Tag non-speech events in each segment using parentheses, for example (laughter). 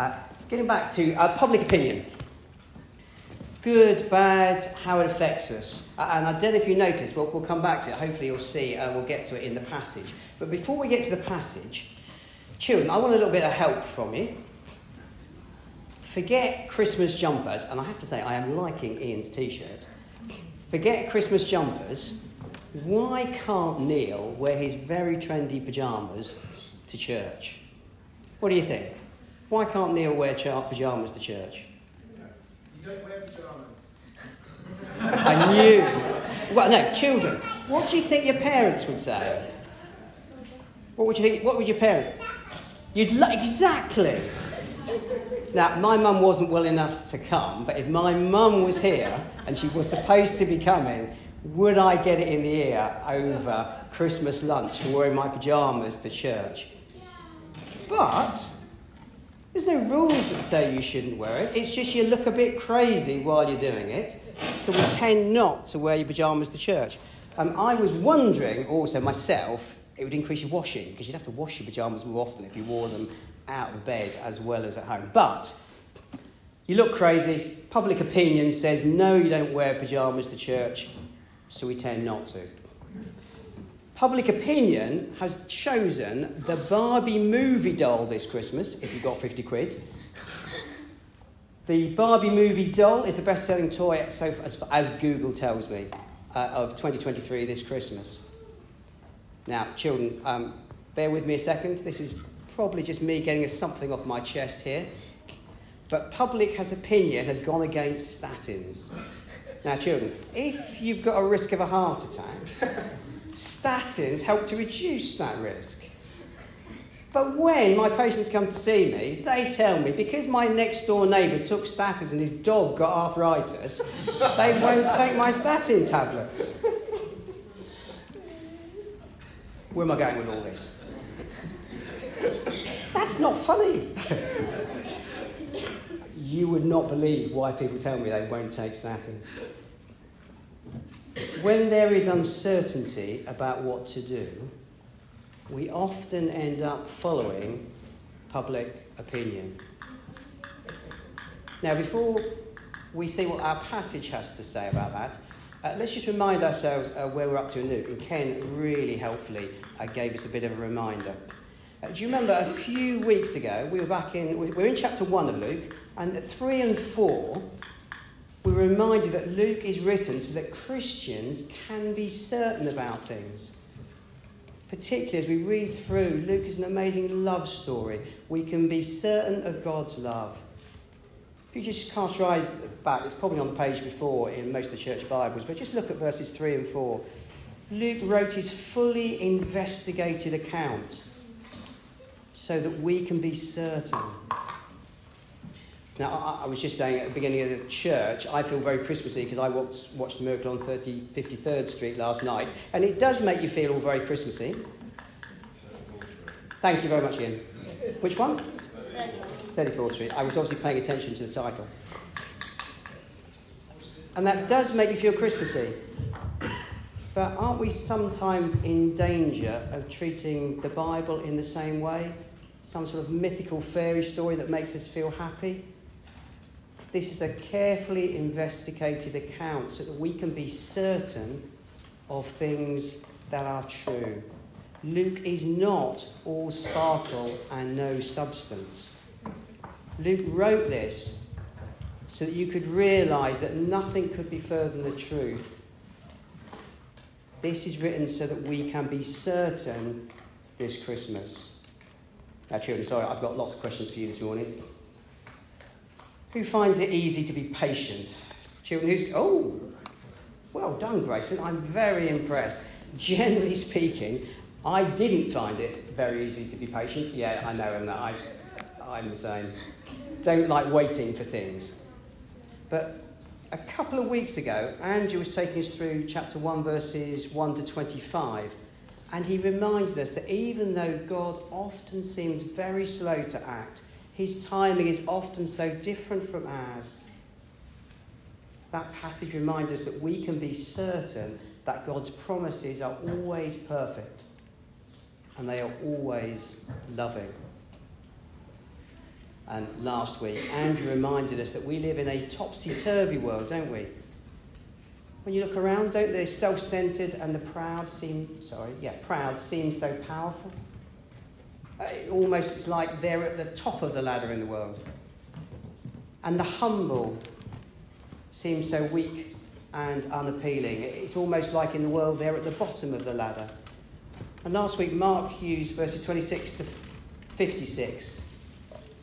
Uh, getting back to uh, public opinion. Good, bad, how it affects us. Uh, and I don't know if you noticed, but we'll come back to it. Hopefully, you'll see, and we'll get to it in the passage. But before we get to the passage, children, I want a little bit of help from you. Forget Christmas jumpers, and I have to say, I am liking Ian's t shirt. Forget Christmas jumpers. Why can't Neil wear his very trendy pyjamas to church? What do you think? Why can't Neil wear pyjamas to church? You don't wear pyjamas. I knew. Well, no, children. What do you think your parents would say? What would you think? What would your parents? You'd lo- exactly. Now, my mum wasn't well enough to come, but if my mum was here and she was supposed to be coming, would I get it in the ear over Christmas lunch for wearing my pyjamas to church? But there's no rules that say you shouldn't wear it. It's just you look a bit crazy while you're doing it. So we tend not to wear your pyjamas to church. Um, I was wondering also myself, it would increase your washing because you'd have to wash your pyjamas more often if you wore them out of bed as well as at home. But you look crazy. Public opinion says no, you don't wear pyjamas to church, so we tend not to. Public opinion has chosen the Barbie movie doll this Christmas, if you've got 50 quid. The Barbie movie doll is the best selling toy, so, as, as Google tells me, uh, of 2023 this Christmas. Now, children, um, bear with me a second. This is probably just me getting a something off my chest here. But public has opinion has gone against statins. Now, children, if you've got a risk of a heart attack, statins help to reduce that risk. But when my patients come to see me, they tell me because my next door neighbour took statins and his dog got arthritis, they won't take my statin tablets. Where am I going with all this? That's not funny. you would not believe why people tell me they won't take statins. When there is uncertainty about what to do, we often end up following public opinion. Now, before we see what our passage has to say about that, uh, let's just remind ourselves uh, where we're up to in Luke. And Ken really helpfully uh, gave us a bit of a reminder. Uh, do you remember a few weeks ago, we were back in, we we're in chapter 1 of Luke, and at 3 and 4, we were reminded that Luke is written so that Christians can be certain about things. Particularly as we read through, Luke is an amazing love story. We can be certain of God's love. If you just cast your eyes back, it's probably on the page before in most of the church Bibles, but just look at verses 3 and 4. Luke wrote his fully investigated account so that we can be certain. Now, I, I, was just saying at the beginning of the church, I feel very Christmassy because I watched, watched the miracle on 30, 53rd Street last night, and it does make you feel all very Christmassy. Thank you very much, Ian. Which one? 34th Street. I was obviously paying attention to the title. And that does make you feel Christmassy. But aren't we sometimes in danger of treating the Bible in the same way? Some sort of mythical fairy story that makes us feel happy? This is a carefully investigated account so that we can be certain of things that are true. Luke is not all sparkle and no substance. Luke wrote this so that you could realize that nothing could be further than the truth. This is written so that we can be certain this Christmas. Now, children, sorry, I've got lots of questions for you this morning. Who finds it easy to be patient? Children who's. Oh, well done, Grayson. I'm very impressed. Generally speaking, I didn't find it very easy to be patient. Yeah, I know, and I, I'm the same. Don't like waiting for things. But a couple of weeks ago, Andrew was taking us through chapter 1, verses 1 to 25. And he reminded us that even though God often seems very slow to act, his timing is often so different from ours. That passage reminds us that we can be certain that God's promises are always perfect and they are always loving. and last week, Andrew reminded us that we live in a topsy turvy world, don't we? When you look around, don't the self centered and the proud seem, sorry, yeah, proud seem so powerful? Uh, almost it's like they're at the top of the ladder in the world. And the humble seem so weak and unappealing. It's almost like in the world they're at the bottom of the ladder. And last week, Mark used verses 26 to 56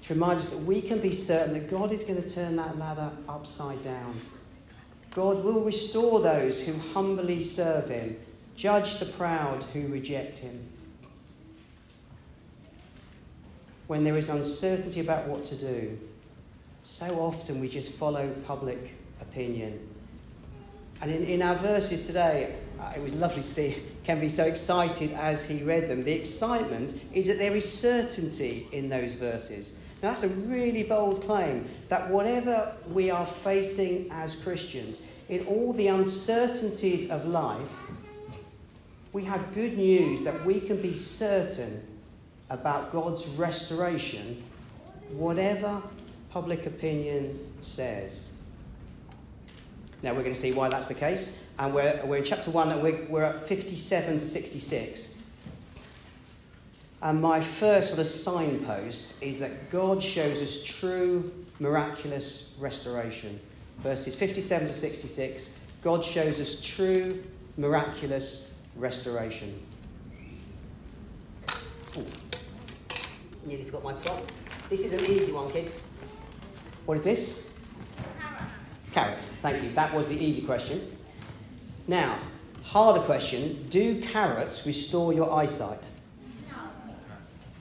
to remind us that we can be certain that God is going to turn that ladder upside down. God will restore those who humbly serve Him, judge the proud who reject Him. When there is uncertainty about what to do, so often we just follow public opinion. And in, in our verses today, uh, it was lovely to see Ken be so excited as he read them. The excitement is that there is certainty in those verses. Now, that's a really bold claim that whatever we are facing as Christians, in all the uncertainties of life, we have good news that we can be certain about God's restoration, whatever public opinion says. Now, we're going to see why that's the case. And we're, we're in chapter 1, and we're, we're at 57 to 66. And my first sort of signpost is that God shows us true miraculous restoration. Verses 57 to 66, God shows us true miraculous restoration. Nearly forgot my prop. This is an easy one, kids. What is this? Carrot. Carrot, thank you. That was the easy question. Now, harder question Do carrots restore your eyesight? No.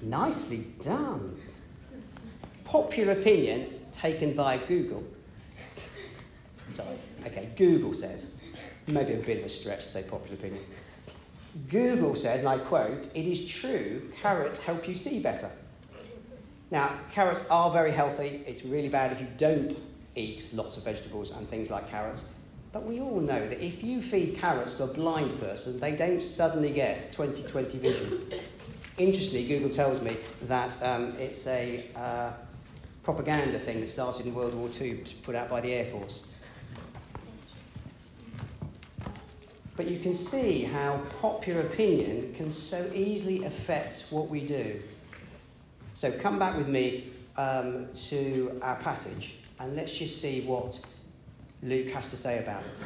Nicely done. Popular opinion taken by Google. Sorry. Okay, Google says, maybe a bit of a stretch to say popular opinion. Google says, and I quote, it is true carrots help you see better. Now, carrots are very healthy. It's really bad if you don't eat lots of vegetables and things like carrots. But we all know that if you feed carrots to a blind person, they don't suddenly get 20 20 vision. Interestingly, Google tells me that um, it's a uh, propaganda thing that started in World War II, put out by the Air Force. But you can see how popular opinion can so easily affect what we do. So come back with me um, to our passage and let's just see what Luke has to say about it.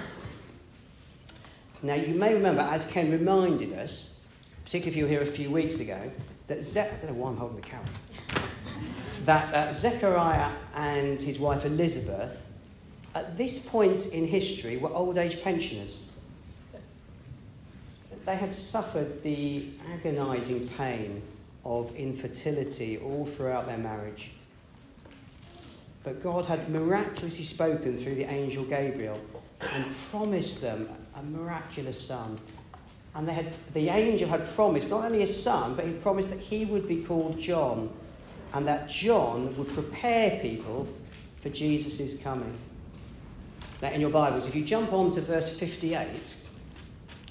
Now, you may remember, as Ken reminded us, particularly if you were here a few weeks ago, that Ze- I don't know why I'm holding the carrot. (laughs) that uh, Zechariah and his wife Elizabeth, at this point in history, were old age pensioners. They had suffered the agonising pain of infertility all throughout their marriage. But God had miraculously spoken through the angel Gabriel and promised them a miraculous son. And they had, the angel had promised not only a son, but he promised that he would be called John and that John would prepare people for Jesus' coming. Now, in your Bibles, if you jump on to verse 58,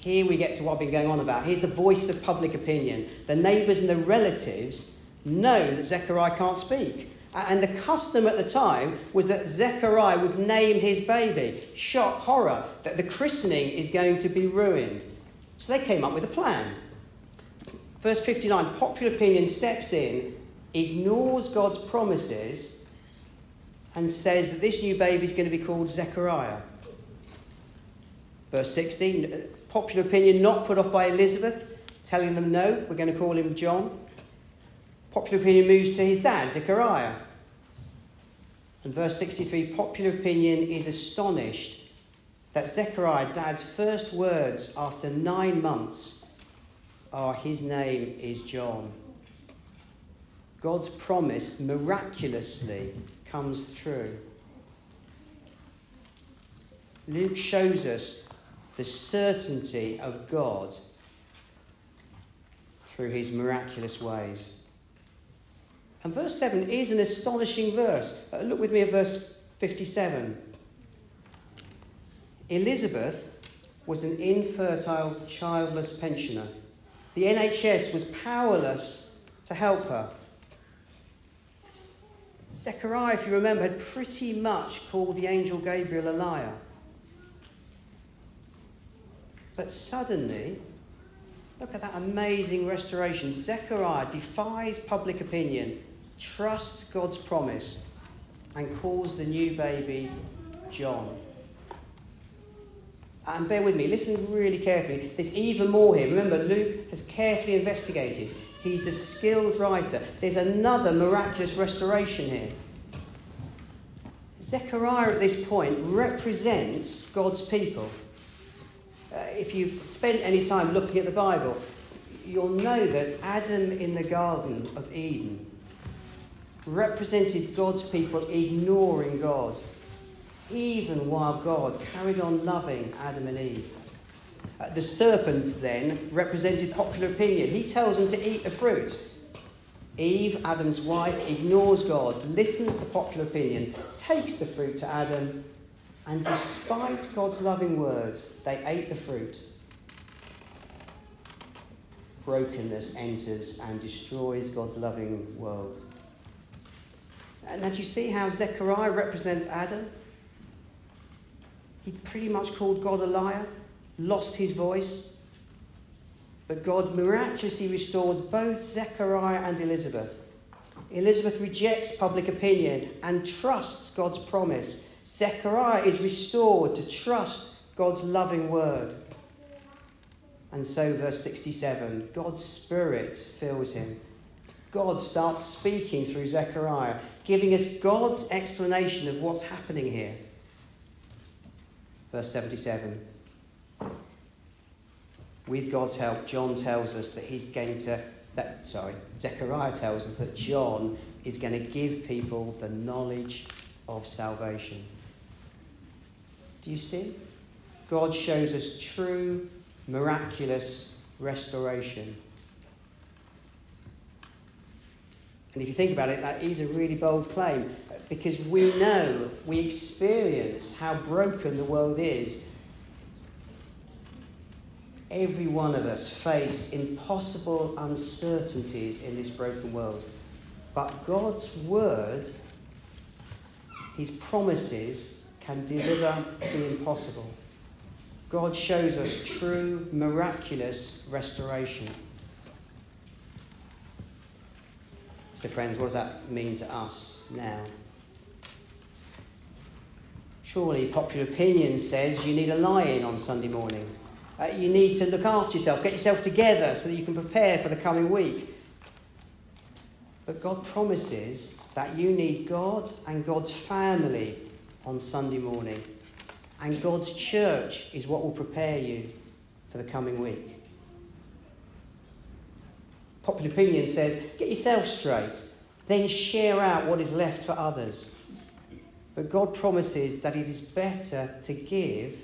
here we get to what I've been going on about. Here's the voice of public opinion. The neighbours and the relatives know that Zechariah can't speak. And the custom at the time was that Zechariah would name his baby. Shock, horror, that the christening is going to be ruined. So they came up with a plan. Verse 59 popular opinion steps in, ignores God's promises, and says that this new baby is going to be called Zechariah. Verse 16 popular opinion not put off by Elizabeth, telling them no, we're going to call him John. Popular opinion moves to his dad, Zechariah. And verse 63 popular opinion is astonished that Zechariah, dad's first words after nine months are, His name is John. God's promise miraculously comes true. Luke shows us the certainty of God through his miraculous ways. And verse 7 is an astonishing verse. Uh, look with me at verse 57. Elizabeth was an infertile, childless pensioner. The NHS was powerless to help her. Zechariah, if you remember, had pretty much called the angel Gabriel a liar. But suddenly, look at that amazing restoration. Zechariah defies public opinion, trusts God's promise, and calls the new baby John. And bear with me, listen really carefully. There's even more here. Remember, Luke has carefully investigated. He's a skilled writer. There's another miraculous restoration here. Zechariah at this point represents God's people. Uh, if you've spent any time looking at the Bible, you'll know that Adam in the Garden of Eden represented God's people ignoring God even while God carried on loving Adam and Eve. Uh, the serpent then represented popular opinion. He tells them to eat the fruit. Eve, Adam's wife, ignores God, listens to popular opinion, takes the fruit to Adam, and despite God's loving words, they ate the fruit. Brokenness enters and destroys God's loving world. And now, do you see how Zechariah represents Adam? He pretty much called God a liar, lost his voice. But God miraculously restores both Zechariah and Elizabeth. Elizabeth rejects public opinion and trusts God's promise. Zechariah is restored to trust God's loving word. And so, verse 67 God's Spirit fills him. God starts speaking through Zechariah, giving us God's explanation of what's happening here. Verse 77. With God's help, John tells us that he's going to, that, sorry, Zechariah tells us that John is going to give people the knowledge of salvation. Do you see? God shows us true, miraculous restoration. And if you think about it, that is a really bold claim because we know, we experience how broken the world is. Every one of us face impossible uncertainties in this broken world. But God's word, his promises, can deliver the impossible. God shows us true, miraculous restoration. So, friends, what does that mean to us now? Surely popular opinion says you need a lie in on Sunday morning. Uh, you need to look after yourself, get yourself together so that you can prepare for the coming week. But God promises that you need God and God's family on Sunday morning. And God's church is what will prepare you for the coming week. Popular opinion says get yourself straight, then share out what is left for others. But God promises that it is better to give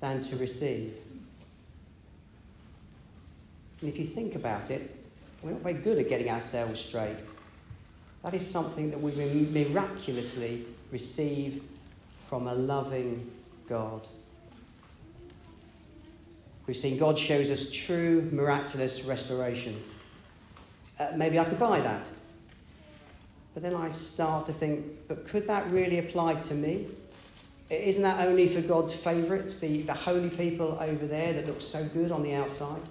than to receive. And if you think about it, we're not very good at getting ourselves straight. That is something that we miraculously receive from a loving God. We've seen God shows us true, miraculous restoration. Uh, maybe I could buy that. But then I start to think, but could that really apply to me? Isn't that only for God's favourites, the, the holy people over there that look so good on the outside?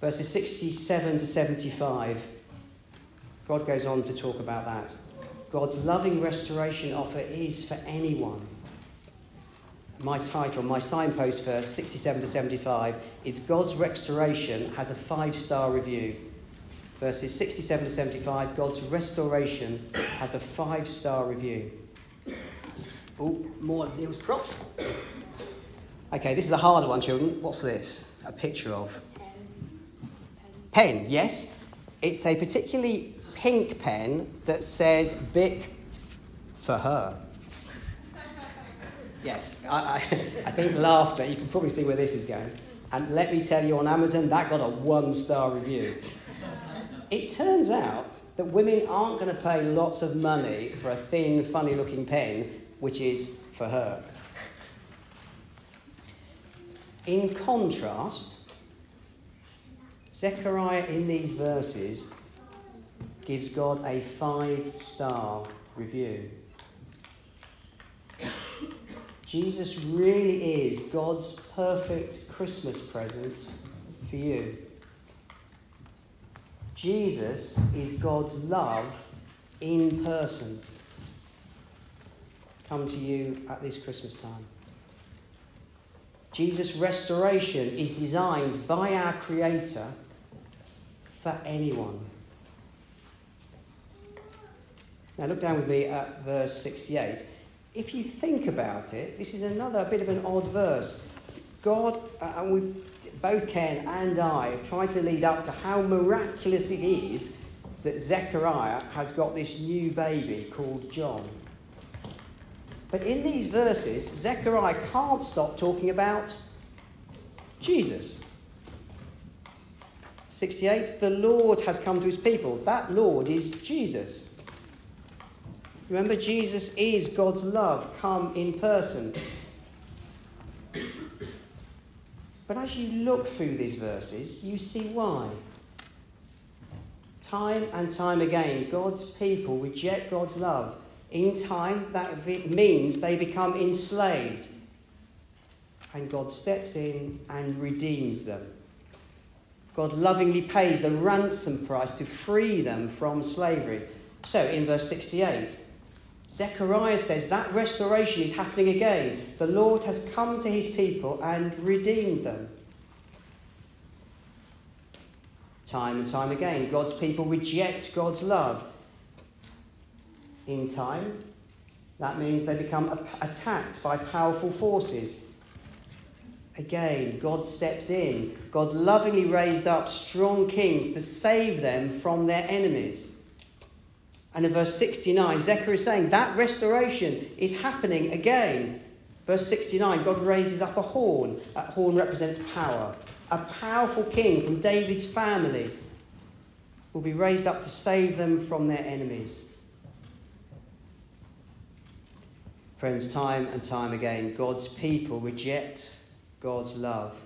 Verses 67 to 75, God goes on to talk about that. God's loving restoration offer is for anyone. My title, my signpost verse 67 to 75, it's God's restoration has a five star review verses 67 to 75, God's restoration has a five star review. Oh, more of Neil's props. Okay, this is a harder one, children. What's this? A picture of? Pen, yes. It's a particularly pink pen that says Bic for her. Yes, I, I, I think laughter, you can probably see where this is going. And let me tell you, on Amazon, that got a one star review it turns out that women aren't going to pay lots of money for a thin, funny looking pen, which is for her. In contrast, Zechariah in these verses gives God a five star review. Jesus really is God's perfect Christmas present for you. Jesus is God's love in person. Come to you at this Christmas time. Jesus' restoration is designed by our Creator for anyone. Now, look down with me at verse 68. If you think about it, this is another bit of an odd verse. God, uh, and we both Ken and I have tried to lead up to how miraculous it is that Zechariah has got this new baby called John. But in these verses, Zechariah can't stop talking about Jesus. 68, the Lord has come to his people. That Lord is Jesus. Remember, Jesus is God's love come in person. But as you look through these verses, you see why. Time and time again, God's people reject God's love in time, that means they become enslaved. And God steps in and redeems them. God lovingly pays the ransom price to free them from slavery. So, in verse 68, Zechariah says that restoration is happening again. The Lord has come to his people and redeemed them. Time and time again, God's people reject God's love in time. That means they become attacked by powerful forces. Again, God steps in. God lovingly raised up strong kings to save them from their enemies. And in verse 69, Zechariah is saying that restoration is happening again. Verse 69, God raises up a horn. That horn represents power. A powerful king from David's family will be raised up to save them from their enemies. Friends, time and time again, God's people reject God's love.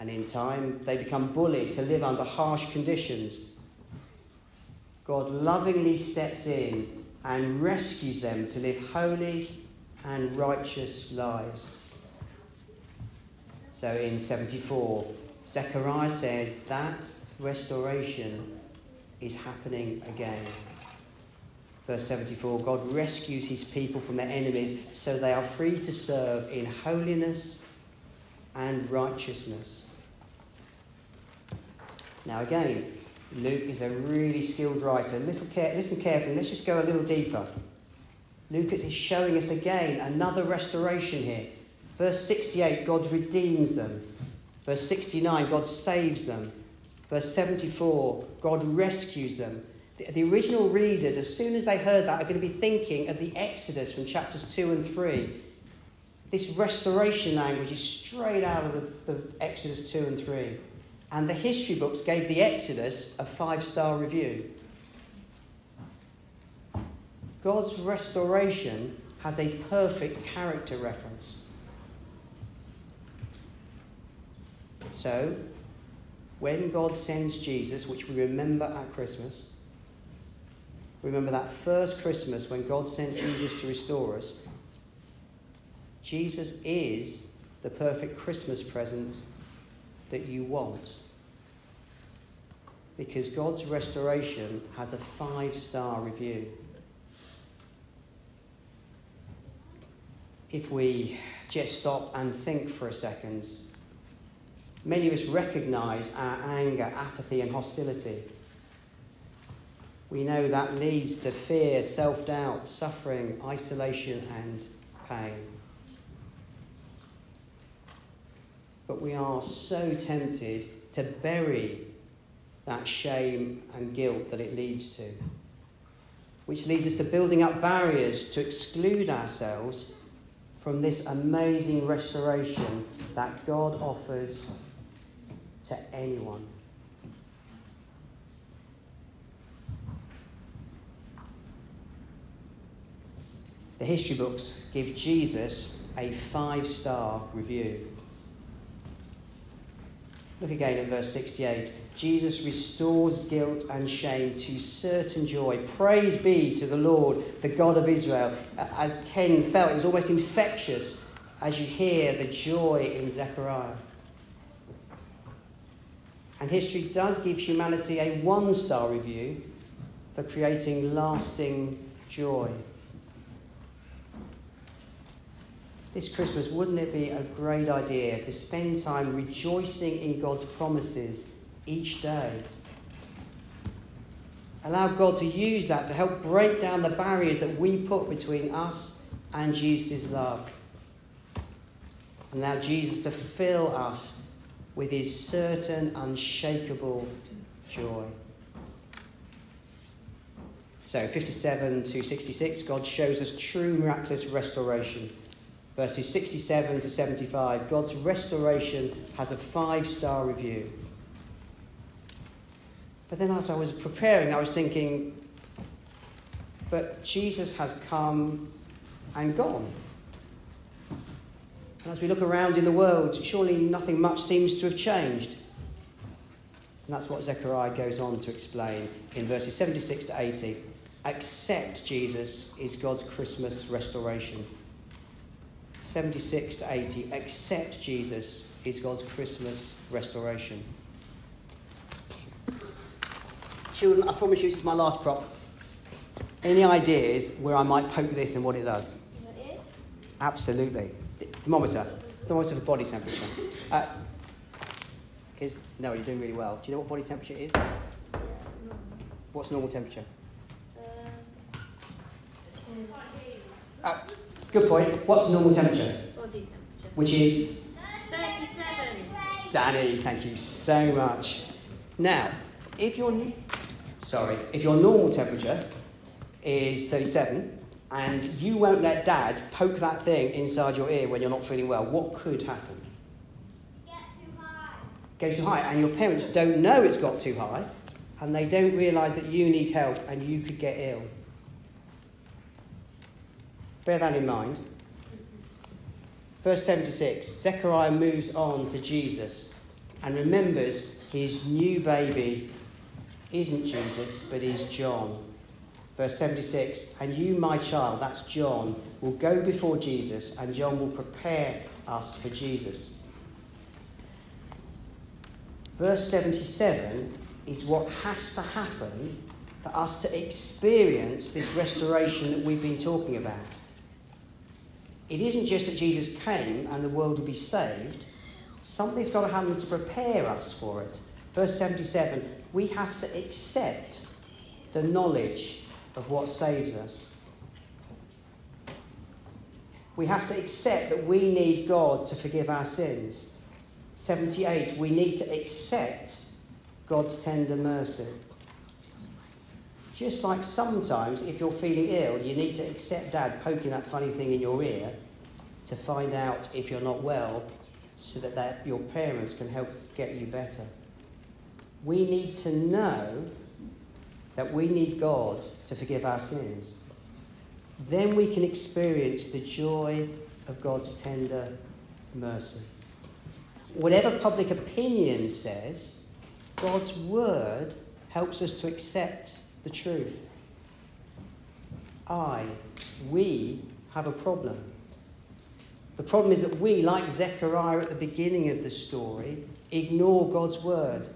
And in time, they become bullied to live under harsh conditions. God lovingly steps in and rescues them to live holy and righteous lives. So in 74, Zechariah says that restoration is happening again. Verse 74 God rescues his people from their enemies so they are free to serve in holiness and righteousness. Now, again, Luke is a really skilled writer. Listen, listen carefully. Let's just go a little deeper. Luke is showing us again another restoration here. Verse 68, God redeems them. Verse 69, God saves them. Verse 74, God rescues them. The, the original readers, as soon as they heard that, are going to be thinking of the Exodus from chapters 2 and 3. This restoration language is straight out of the, the Exodus 2 and 3. And the history books gave the Exodus a five star review. God's restoration has a perfect character reference. So, when God sends Jesus, which we remember at Christmas, remember that first Christmas when God sent Jesus to restore us, Jesus is the perfect Christmas present that you want. Because God's restoration has a five star review. If we just stop and think for a second, many of us recognize our anger, apathy, and hostility we know that leads to fear, self doubt, suffering, isolation, and pain. But we are so tempted to bury that shame and guilt that it leads to, which leads us to building up barriers to exclude ourselves from this amazing restoration that God offers to anyone. The history books give Jesus a five star review. Look again at verse 68. Jesus restores guilt and shame to certain joy. Praise be to the Lord, the God of Israel. As Ken felt, it was almost infectious as you hear the joy in Zechariah. And history does give humanity a one star review for creating lasting joy. This Christmas, wouldn't it be a great idea to spend time rejoicing in God's promises each day? Allow God to use that to help break down the barriers that we put between us and Jesus' love. And Allow Jesus to fill us with his certain, unshakable joy. So, 57 to 66, God shows us true miraculous restoration. Verses 67 to 75, God's restoration has a five star review. But then, as I was preparing, I was thinking, but Jesus has come and gone. And as we look around in the world, surely nothing much seems to have changed. And that's what Zechariah goes on to explain in verses 76 to 80. Accept Jesus is God's Christmas restoration. 76 to 80. Accept Jesus is God's Christmas restoration. Children, I promise you this is my last prop. Any ideas where I might poke this and what it does? Absolutely. Thermometer. Thermometer for body temperature. Uh, Kids, no, you're doing really well. Do you know what body temperature is? What's normal temperature? Uh, good point. What's normal temperature? Body temperature. Which is? 37. Danny, thank you so much. Now, if your sorry, if your normal temperature is 37 and you won't let dad poke that thing inside your ear when you're not feeling well, what could happen? Get too high. Goes too high, and your parents don't know it's got too high, and they don't realise that you need help and you could get ill. Bear that in mind. Verse 76 Zechariah moves on to Jesus and remembers his new baby isn't Jesus, but is John. Verse 76 And you, my child, that's John, will go before Jesus, and John will prepare us for Jesus. Verse 77 is what has to happen for us to experience this restoration that we've been talking about. It isn't just that Jesus came and the world will be saved, something's got to happen to prepare us for it. Verse 77 we have to accept the knowledge of what saves us. We have to accept that we need God to forgive our sins. 78, we need to accept God's tender mercy. Just like sometimes, if you're feeling ill, you need to accept dad poking that funny thing in your ear to find out if you're not well so that, that your parents can help get you better. We need to know that we need God to forgive our sins. Then we can experience the joy of God's tender mercy. Whatever public opinion says, God's word helps us to accept the truth. I, we have a problem. The problem is that we, like Zechariah at the beginning of the story, ignore God's word.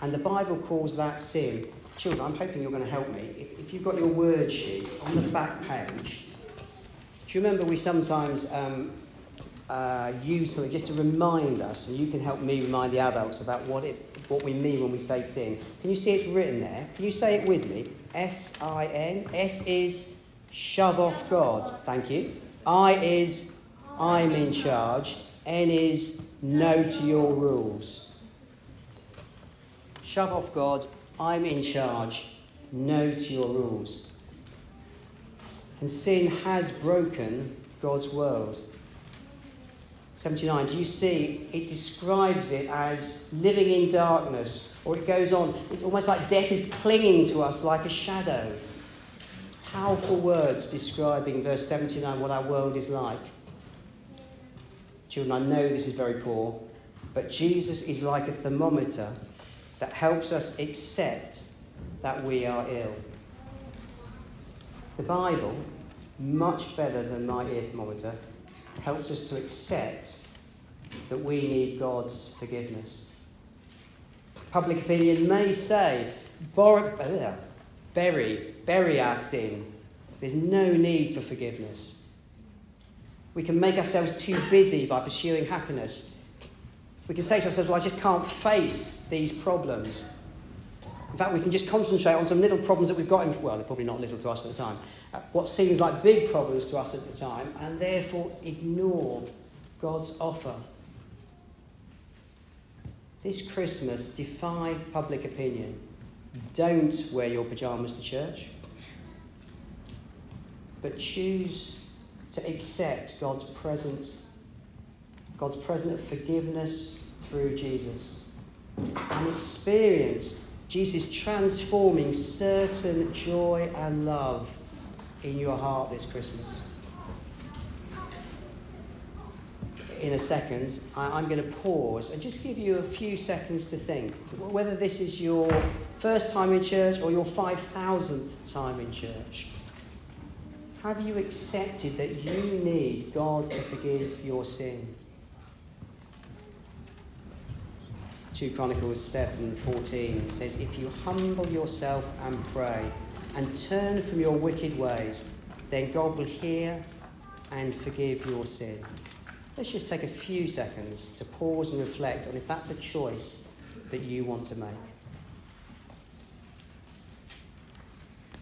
And the Bible calls that sin. Children, I'm hoping you're going to help me. If, if you've got your word sheet on the back page, do you remember we sometimes um, uh, use something just to remind us, and you can help me remind the adults about what, it, what we mean when we say sin. Can you see it's written there? Can you say it with me? S I N. S is shove off God. Thank you. I is I'm in charge. N is no to your rules. Shove off God. I'm in charge. No to your rules. And sin has broken God's world. 79, do you see? It describes it as living in darkness, or it goes on. It's almost like death is clinging to us like a shadow. It's powerful words describing, verse 79, what our world is like. Children, I know this is very poor, But Jesus is like a thermometer that helps us accept that we are ill. The Bible, much better than my ear thermometer, helps us to accept that we need God's forgiveness. Public opinion may say, bury, bury our sin. There's no need for forgiveness. We can make ourselves too busy by pursuing happiness. We can say to ourselves, well, I just can't face these problems. In fact, we can just concentrate on some little problems that we've got in, well, they're probably not little to us at the time, what seems like big problems to us at the time, and therefore ignore God's offer. This Christmas, defy public opinion. Don't wear your pyjamas to church, but choose to accept God's presence, God's present of forgiveness through Jesus, and experience Jesus transforming certain joy and love in your heart this Christmas. In a second, I- I'm going to pause and just give you a few seconds to think whether this is your first time in church or your 5,000th time in church. Have you accepted that you need God to forgive your sin? 2 Chronicles 7:14 says, If you humble yourself and pray and turn from your wicked ways, then God will hear and forgive your sin. Let's just take a few seconds to pause and reflect on if that's a choice that you want to make.